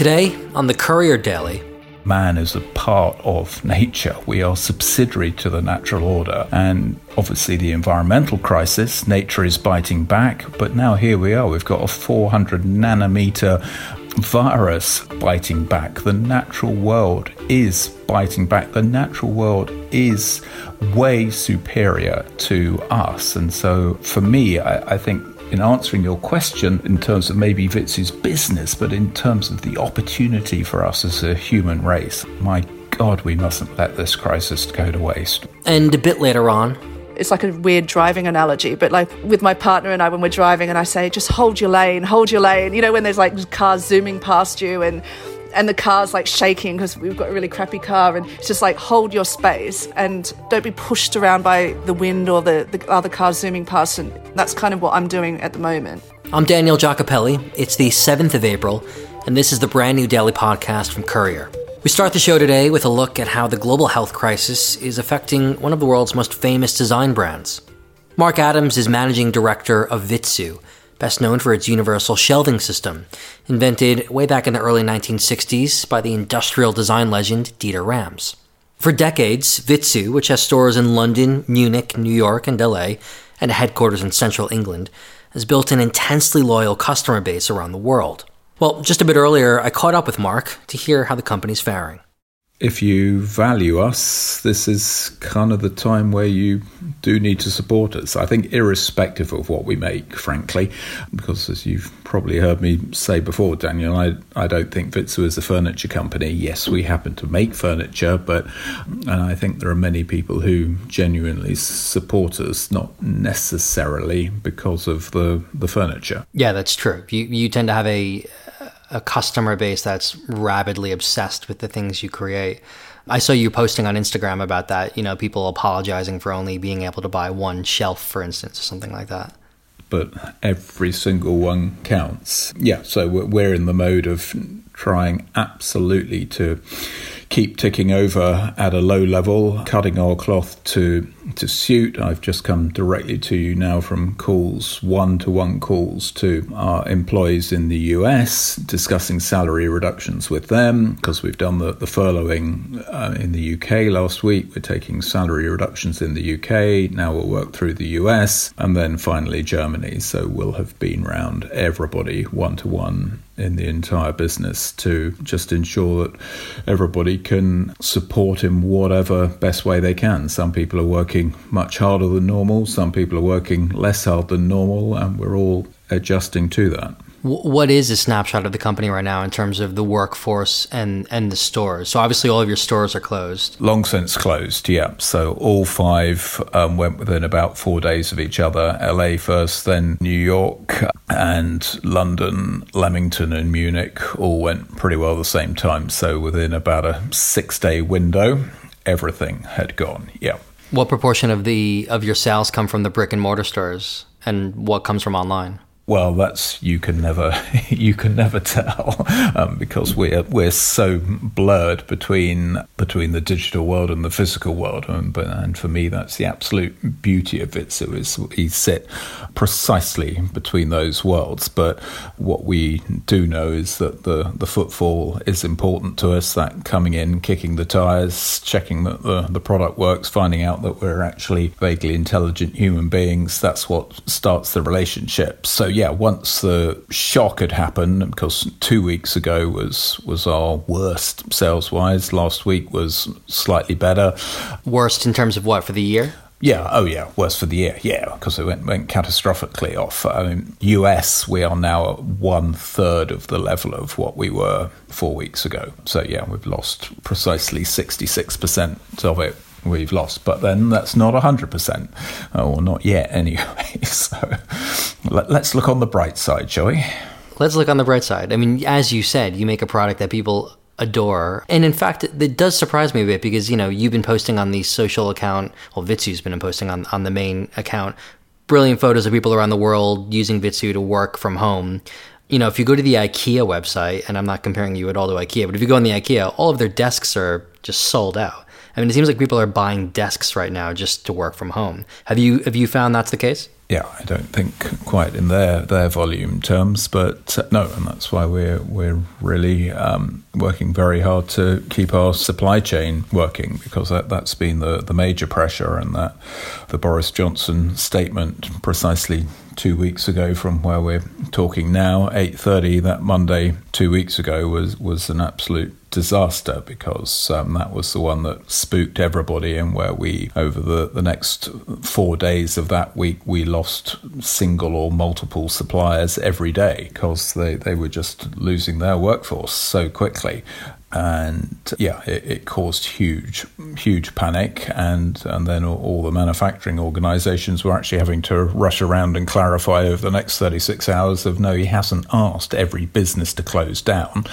Today on the Courier Daily, man is a part of nature. We are subsidiary to the natural order. And obviously, the environmental crisis, nature is biting back. But now here we are, we've got a 400 nanometer virus biting back. The natural world is biting back. The natural world is way superior to us. And so, for me, I, I think in answering your question in terms of maybe Vitsoe's business, but in terms of the opportunity for us as a human race. My God, we mustn't let this crisis go to waste. And a bit later on, it's like a weird driving analogy, but like with my partner and I, when we're driving, and I say, just hold your lane, hold your lane. You know, when there's like cars zooming past you and and the car's like shaking because we've got a really crappy car and it's just like hold your space and don't be pushed around by the wind or the, the other cars zooming past and that's kind of what i'm doing at the moment. I'm daniel Giacopelli. It's the 7th of april and this is the brand new daily podcast from courier. We start the show today with a look at how the global health crisis is affecting one of the world's most famous design brands. Mark adams is managing director of Vitsoe best known for its universal shelving system, invented way back in the early 1960s by the industrial design legend Dieter Rams. For decades, Vitsoe, which has stores in London, Munich, New York, and LA, and a headquarters in central England, has built an intensely loyal customer base around the world. Well, just a bit earlier, I caught up with Mark to hear how the company's faring if you value us, this is kind of the time where you do need to support us. I think, irrespective of what we make, frankly, because as you've probably heard me say before, Daniel, I, I don't think Vitsoe is a furniture company. Yes, we happen to make furniture, but and I think there are many people who genuinely support us, not necessarily because of the, the furniture. Yeah, that's true. You, you tend to have a a customer base that's rabidly obsessed with the things you create. I saw you posting on Instagram about that, you know, people apologizing for only being able to buy one shelf, for instance, or something like that. But every single one counts. Yeah, so we're in the mode of trying absolutely to keep ticking over at a low level, cutting our cloth to to suit. I've just come directly to you now from calls, one to one calls to our employees in the US, discussing salary reductions with them because we've done the, the furloughing uh, in the UK last week. We're taking salary reductions in the UK. Now we'll work through the US and then finally Germany. So we'll have been round everybody one to one in the entire business to just ensure that everybody can support in whatever best way they can. Some people are working much harder than normal, some people are working less hard than normal, and we're all adjusting to that what is a snapshot of the company right now in terms of the workforce and and the stores? So obviously, all of your stores are closed. Long since closed, yeah. So all five um, went within about four days of each other. LA first, then New York, and London, Leamington, and Munich all went pretty well the same time. So within about a six day window, everything had gone. Yeah. What proportion of the of your sales come from the brick and mortar stores, and what comes from online? Well, that's you can never you can never tell um, because we're we're so blurred between between the digital world and the physical world. And, and for me, that's the absolute beauty of it. So is we sit precisely between those worlds. But what we do know is that the the footfall is important to us. That coming in, kicking the tires, checking that the the product works, finding out that we're actually vaguely intelligent human beings. That's what starts the relationship. So yeah, once the shock had happened, because two weeks ago was was our worst sales wise. Last week was slightly better. Worst in terms of what for the year? Yeah, oh yeah, worse for the year. Yeah, because it went, went catastrophically off. Um, I mean, US, we are now at one third of the level of what we were four weeks ago. So yeah, we've lost precisely 66% of it we've lost. But then that's not 100%, uh, or not yet anyway. So let, us look on the bright side, shall we? Let's look on the bright side. I mean, as you said, you make a product that people adore. And in fact, it, it does surprise me a bit because, you know, you've been posting on the social account, well, Vitsoe's been posting on, on the main account, brilliant photos of people around the world using Vitsoe to work from home you know, if you go to the IKEA website, and I'm not comparing you at all to IKEA, but if you go on the IKEA, all of their desks are just sold out. I mean, it seems like people are buying desks right now just to work from home. Have you have you found that's the case? Yeah, I don't think quite in their their volume terms, but uh, no, and that's why we're we're really um, working very hard to keep our supply chain working because that that's been the the major pressure, and that the Boris Johnson statement precisely two weeks ago from where we're talking now, 8.30 that Monday two weeks ago was, was an absolute disaster because um, that was the one that spooked everybody and where we over the, the next four days of that week we lost single or multiple suppliers every day because they, they were just losing their workforce so quickly and yeah, it, it, caused huge, huge panic, and and then all, all, the manufacturing organisations were actually having to rush around and clarify over the next thirty six hours of no, he hasn't asked every business to close down.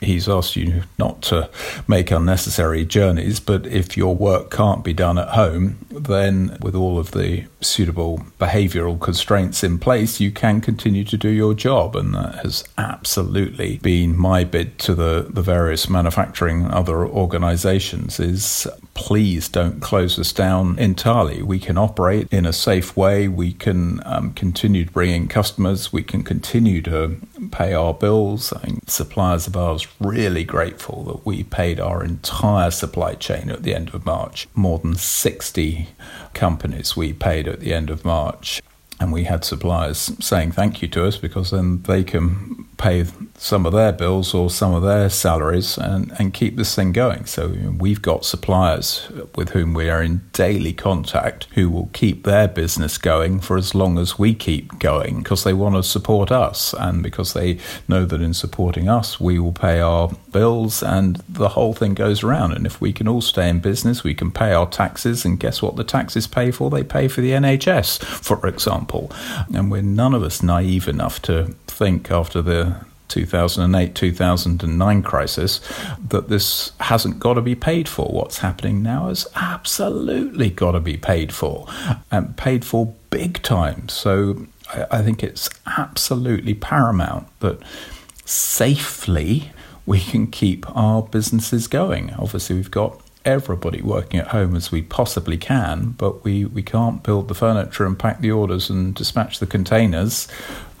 He's asked you not to make unnecessary journeys, but if your work can't be done at home, then with all of the suitable behavioural constraints in place, you can continue to do your job, and that has absolutely been my bid to the the various manufacturing other organizations is please don't close us down entirely. We can operate in a safe way. We can um, continue to bring in customers. We can continue to pay our bills. I mean, suppliers of ours really grateful that we paid our entire supply chain at the end of March. More than 60 companies we paid at the end of March. And we had suppliers saying thank you to us because then they can pay some of their bills or some of their salaries and, and keep this thing going. So we've got suppliers with whom we are in daily contact who will keep their business going for as long as we keep going because they want to support us and because they know that in supporting us, we will pay our bills and the whole thing goes around. And if we can all stay in business, we can pay our taxes. And guess what the taxes pay for? They pay for the NHS, for example. And we're none of us naive enough to think after the 2008 2009 crisis that this hasn't got to be paid for. What's happening now has absolutely got to be paid for and paid for big time. So I, I think it's absolutely paramount that safely we can keep our businesses going. Obviously, we've got everybody working at home as we possibly can, but we, we can't build the furniture and pack the orders and dispatch the containers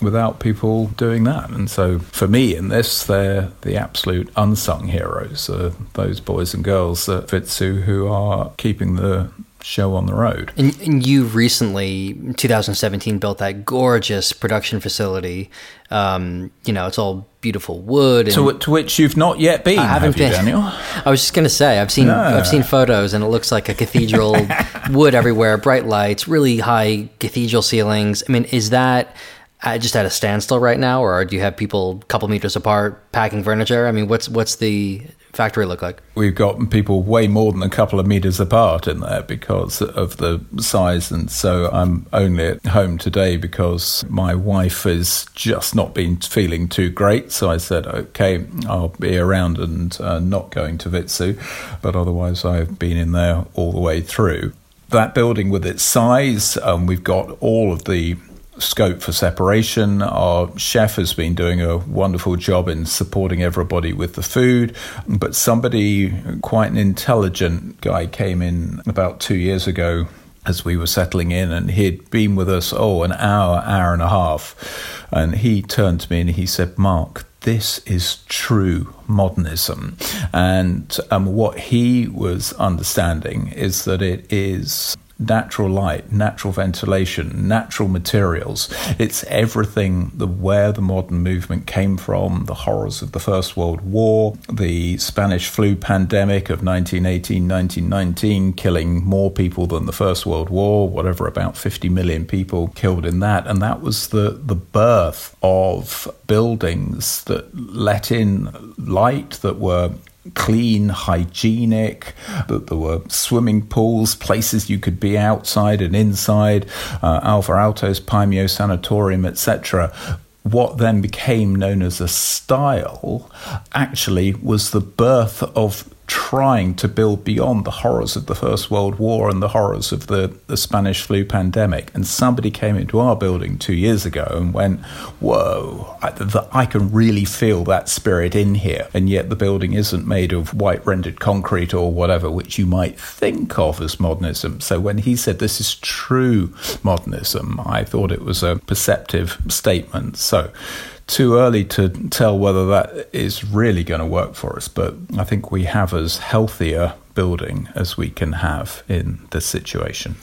without people doing that. And so for me in this, they're the absolute unsung heroes, uh, those boys and girls at Vitsoe who are keeping the show on the road. And, and, you recently, 2017, built that gorgeous production facility. Um, you know, it's all beautiful wood. to, to which you've not yet been, I haven't have been. You, Daniel? I was just going to say, I've seen no. I've seen photos, and it looks like a cathedral, wood everywhere, bright lights, really high cathedral ceilings. I mean, is that I just at a standstill right now, or do you have people a couple meters apart packing furniture? I mean, what's what's the factory look like? We've got people way more than a couple of meters apart in there because of the size, and so I'm only at home today because my wife has just not been feeling too great. So I said, okay, I'll be around and uh, not going to Vitsoe, but otherwise I've been in there all the way through that building with its size, um, we've got all of the scope for separation. Our chef has been doing a wonderful job in supporting everybody with the food, but somebody, quite an intelligent guy, came in about two years ago as we were settling in, and he'd been with us, oh, an hour, hour and a half. And he turned to me and he said, Mark, this is true modernism. And um, what he was understanding is that it is natural light, natural ventilation, natural materials. It's everything the where the modern movement came from, the horrors of the First World War, the Spanish flu pandemic of 1918, 1919, killing more people than the First World War, whatever, about 50 million people killed in that. And that was the, the birth of buildings that let in light that were clean, hygienic, that there were swimming pools, places you could be outside and inside, uh, Alvar Paimio Sanatorium, etc. What then became known as a style actually was the birth of trying to build beyond the horrors of the First World War and the horrors of the, the Spanish flu pandemic. And somebody came into our building two years ago and went, Whoa, I, the, I can really feel that spirit in here. And yet the building isn't made of white rendered concrete or whatever, which you might think of as modernism. So when he said this is true modernism, I thought it was a perceptive statement. So too early to tell whether that is really going to work for us, but I think we have as healthier building as we can have in this situation.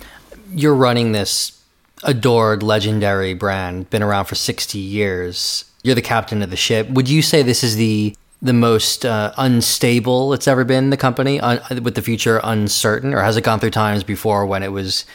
You're running this adored, legendary brand, been around for 60 years. You're the captain of the ship. Would you say this is the the most uh, unstable it's ever been the company un- with the future uncertain or has it gone through times before when it was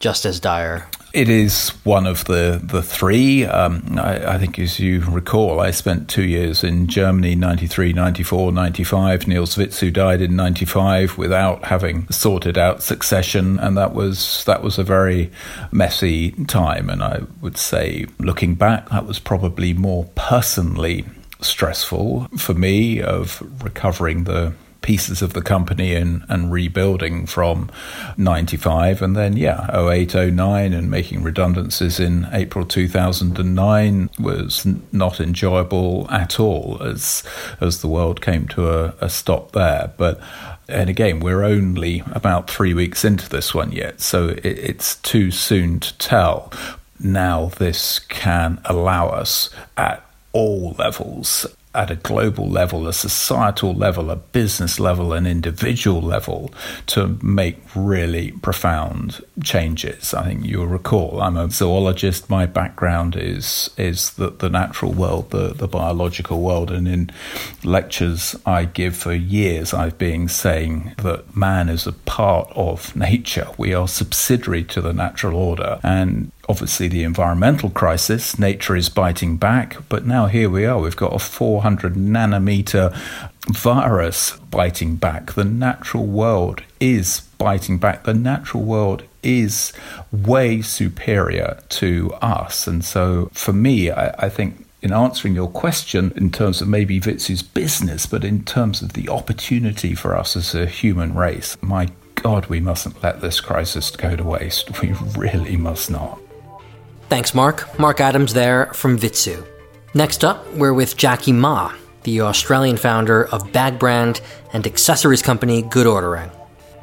just as dire it is one of the, the three. Um, I, I, think, as you recall, I spent two years in Germany 93, 94, 95. Niels Vitsoe died in 95 without having sorted out succession, and that was, that was a very messy time. And I would say, looking back, that was probably more personally stressful for me of recovering the pieces of the company and, and rebuilding from 95 and then yeah 08 09 and making redundancies in April 2009 was not enjoyable at all as as the world came to a, a stop there. But and again we're only about 3 weeks into this one yet so it, it's too soon to tell. Now this can allow us at all levels at a global level, a societal level, a business level, an individual level to make really profound changes. I think you'll recall I'm a zoologist. My background is is the, the natural world, the, the biological world, and in lectures I give for years I've been saying that man is a part of nature. We are subsidiary to the natural order. And obviously the environmental crisis, nature is biting back, but now here we are. We've got a 400 nanometer virus biting back. The natural world is biting back. The natural world is way superior to us. And so for me, I, I think in answering your question in terms of maybe Vitsoe's business, but in terms of the opportunity for us as a human race, my God, we mustn't let this crisis go to waste. We really must not. Thanks, Mark. Mark Adams there from Vitsoe. Next up, we're with Jacqui Ma, the Australian founder of bag brand and accessories company Good Ordering.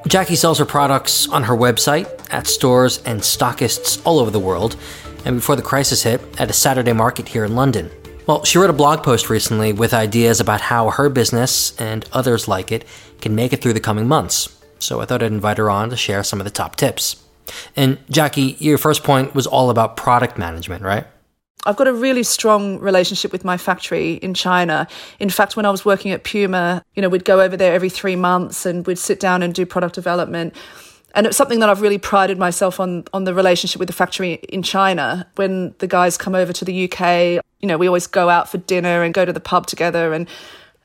Jacqui sells her products on her website, at stores and stockists all over the world, and before the crisis hit, at a Saturday market here in London. Well, she wrote a blog post recently with ideas about how her business and others like it can make it through the coming months. So I thought I'd invite her on to share some of the top tips. And Jacqui, your first point was all about product management, right? I've got a really strong relationship with my factory in China. In fact, when I was working at Puma, you know, we'd go over there every three months and we'd sit down and do product development. And it's something that I've really prided myself on on the relationship with the factory in China. When the guys come over to the UK, you know, we always go out for dinner and go to the pub together and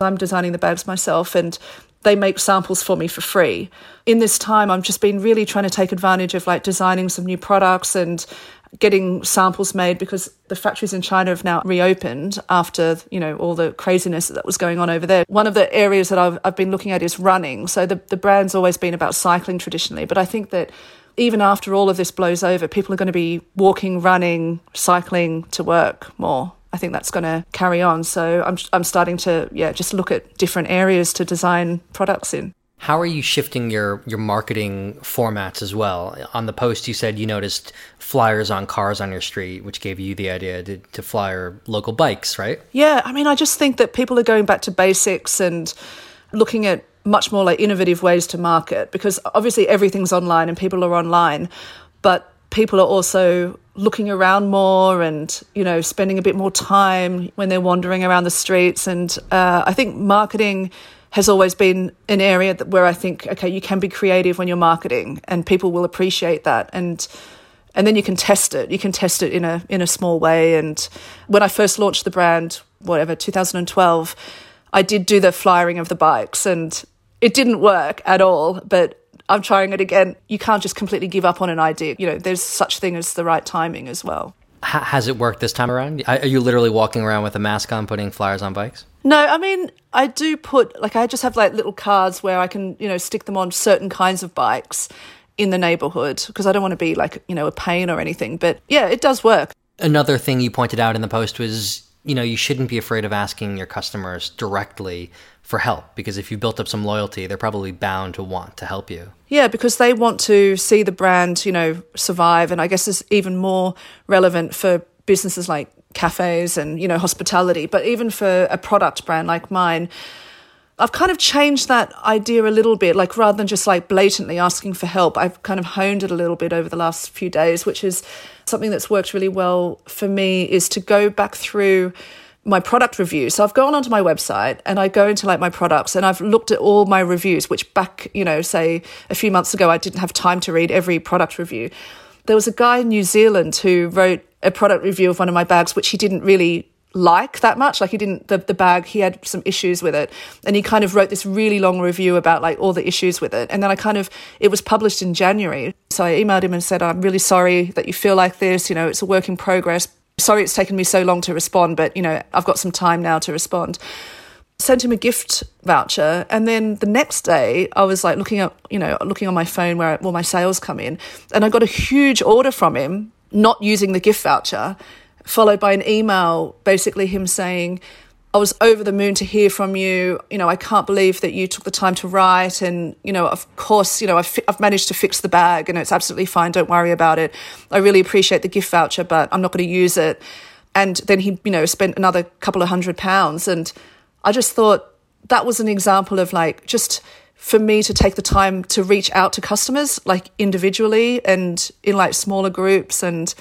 I'm designing the bags myself and they make samples for me for free. In this time, I've just been really trying to take advantage of like designing some new products and getting samples made because the factories in China have now reopened after, you know, all the craziness that was going on over there. One of the areas that I've, I've been looking at is running. So the, the brand's always been about cycling traditionally, but I think that even after all of this blows over, people are going to be walking, running, cycling to work more. I think that's going to carry on. So I'm I'm starting to yeah just look at different areas to design products in. How are you shifting your your marketing formats as well? On the post, you said you noticed flyers on cars on your street, which gave you the idea to, to flyer local bikes, right? Yeah, I mean, I just think that people are going back to basics and looking at much more like innovative ways to market because obviously everything's online and people are online, but people are also looking around more and you know spending a bit more time when they're wandering around the streets. And uh, i think marketing has always been an area that, where i think okay you can be creative when you're marketing and people will appreciate that. And and then you can test it. You can test it in a in a small way. And when i first launched the brand whatever 2012 i did do the flyering of the bikes and it didn't work at all. But I'm trying it again. You can't just completely give up on an idea. You know, there's such thing as the right timing as well. H- has it worked this time around? Are you literally walking around with a mask on, putting flyers on bikes? No, I mean, I do put, like, I just have like little cards where I can, you know, stick them on certain kinds of bikes in the neighborhood because I don't want to be like, you know, a pain or anything. But yeah, it does work. Another thing you pointed out in the post was, you know, you shouldn't be afraid of asking your customers directly for help because if you built up some loyalty, they're probably bound to want to help you. Yeah, because they want to see the brand, you know, survive. And I guess it's even more relevant for businesses like cafes and, you know, hospitality, but even for a product brand like mine. I've kind of changed that idea a little bit, like rather than just like blatantly asking for help, I've kind of honed it a little bit over the last few days, which is something that's worked really well for me is to go back through my product review. So I've gone onto my website and I go into like my products and I've looked at all my reviews, which back, you know, say a few months ago, I didn't have time to read every product review. There was a guy in New Zealand who wrote a product review of one of my bags, which he didn't really like that much. Like he didn't, the, the bag, he had some issues with it. And he kind of wrote this really long review about like all the issues with it. And then I kind of, it was published in January. So I emailed him and said, I'm really sorry that you feel like this. You know, it's a work in progress sorry it's taken me so long to respond, but you know, I've got some time now to respond. Sent him a gift voucher, and then the next day I was like looking at, you know, looking on my phone where all my sales come in, and I got a huge order from him, not using the gift voucher, followed by an email basically him saying, I was over the moon to hear from you. You know, I can't believe that you took the time to write. And, you know, of course, you know, I've, I've managed to fix the bag and it's absolutely fine. Don't worry about it. I really appreciate the gift voucher, but I'm not going to use it. And then he, you know, spent another couple of hundred pounds. And I just thought that was an example of like just for me to take the time to reach out to customers like individually and in like smaller groups. And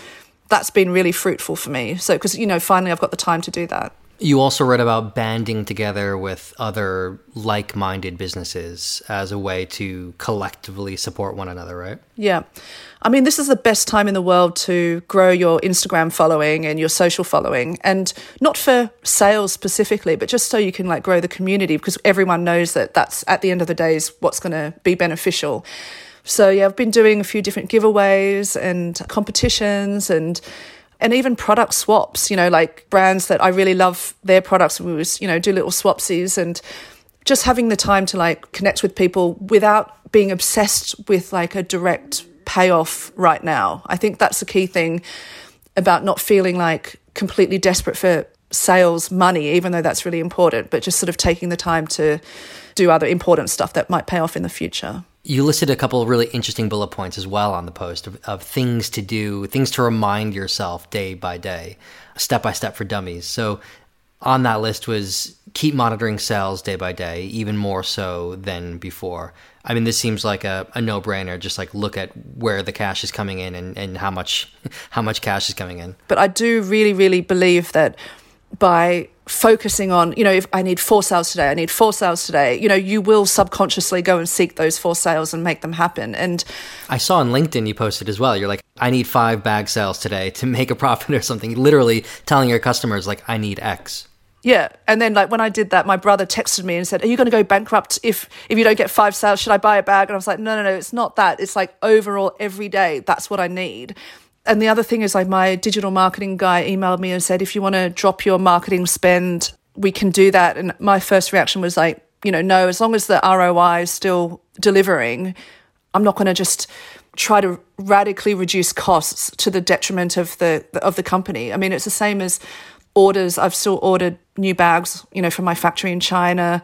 that's been really fruitful for me. So, because, you know, finally I've got the time to do that. You also read about banding together with other like minded businesses as a way to collectively support one another, right? Yeah. I mean, this is the best time in the world to grow your Instagram following and your social following. And not for sales specifically, but just so you can like grow the community because everyone knows that that's at the end of the day is what's going to be beneficial. So, yeah, I've been doing a few different giveaways and competitions and and even product swaps, you know, like brands that I really love their products. We was, you know, do little swapsies and just having the time to like connect with people without being obsessed with like a direct payoff right now. I think that's the key thing about not feeling like completely desperate for sales money, even though that's really important, but just sort of taking the time to do other important stuff that might pay off in the future. You listed a couple of really interesting bullet points as well on the post of, of things to do, things to remind yourself day by day, step by step for dummies. So on that list was keep monitoring sales day by day, even more so than before. I mean, this seems like a, a no brainer. Just like look at where the cash is coming in and, and how much how much cash is coming in. But I do really, really believe that by focusing on, you know, if I need four sales today, I need four sales today, you know, you will subconsciously go and seek those four sales and make them happen. And I saw on LinkedIn you posted as well. You're like, I need five bag sales today to make a profit or something. Literally telling your customers like, I need X. Yeah, and then like when I did that, my brother texted me and said, "Are you going to go bankrupt if if you don't get five sales? Should I buy a bag?" And I was like, "No, no, no, it's not that. It's like overall every day. That's what I need." And the other thing is like my digital marketing guy emailed me and said if you want to drop your marketing spend we can do that. And my first reaction was like you know no as long as the roi is still delivering i'm not going to just try to radically reduce costs to the detriment of the of the company. I mean it's the same as orders. I've still ordered new bags you know from my factory in china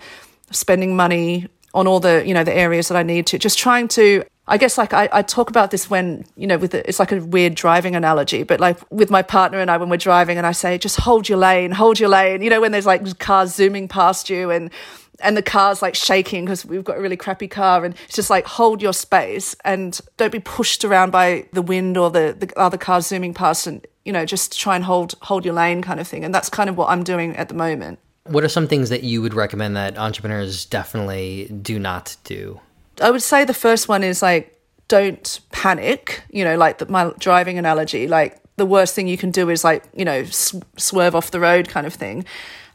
spending money on all the you know the areas that i need to. Just trying to I guess like I, I talk about this when, you know, with the, it's like a weird driving analogy, but like with my partner and I, when we're driving and I say, just hold your lane, hold your lane, you know, when there's like cars zooming past you and, and the car's like shaking because we've got a really crappy car and it's just like hold your space and don't be pushed around by the wind or the, the other cars zooming past and, you know, just try and hold, hold your lane kind of thing. And that's kind of what I'm doing at the moment. What are some things that you would recommend that entrepreneurs definitely do not do? I would say the first one is like, don't panic, you know, like the, my driving analogy, like the worst thing you can do is like, you know, sw- swerve off the road kind of thing.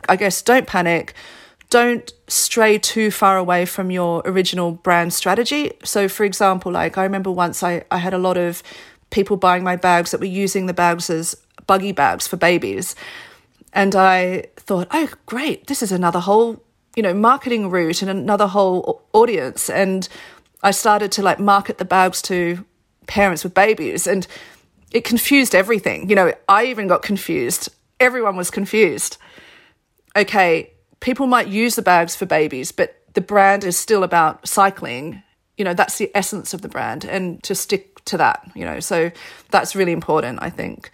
I guess don't panic. Don't stray too far away from your original brand strategy. So, for example, like I remember once I, I had a lot of people buying my bags that were using the bags as buggy bags for babies. And I thought, oh, great, this is another whole, you know, marketing route and another whole audience. And I started to like market the bags to parents with babies and it confused everything. You know, I even got confused. Everyone was confused. Okay, people might use the bags for babies, but the brand is still about cycling. You know, that's the essence of the brand and to stick to that, you know. So that's really important, I think.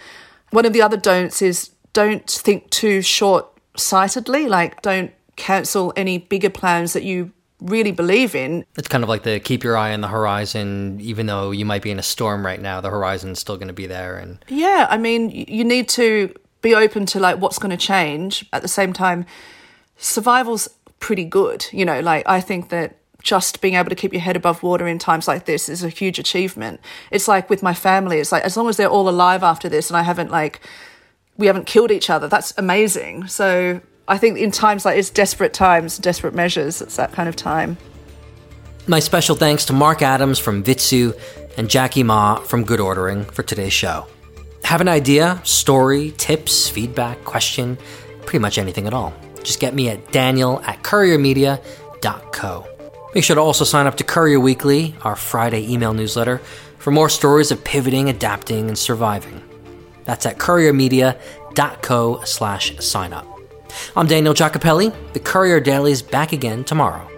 One of the other don'ts is don't think too short sightedly, like don't cancel any bigger plans that you really believe in. It's kind of like the keep your eye on the horizon, even though you might be in a storm right now, the horizon's still going to be there. And yeah, I mean, you need to be open to like what's going to change. At the same time, survival's pretty good. You know, like I think that just being able to keep your head above water in times like this is a huge achievement. It's like with my family, it's like as long as they're all alive after this and I haven't like we haven't killed each other. That's amazing. So I think in times like it's desperate times, desperate measures, it's that kind of time. My special thanks to Mark Adams from Vitsoe and Jacqui Ma from Goodordering for today's show. Have an idea, story, tips, feedback, question, pretty much anything at all. Just get me at daniel at couriermedia.co. Make sure to also sign up to Courier Weekly, our Friday email newsletter, for more stories of pivoting, adapting, and surviving. That's at couriermedia.co slash sign up. I'm Daniel Giacopelli. The Courier Daily is back again tomorrow.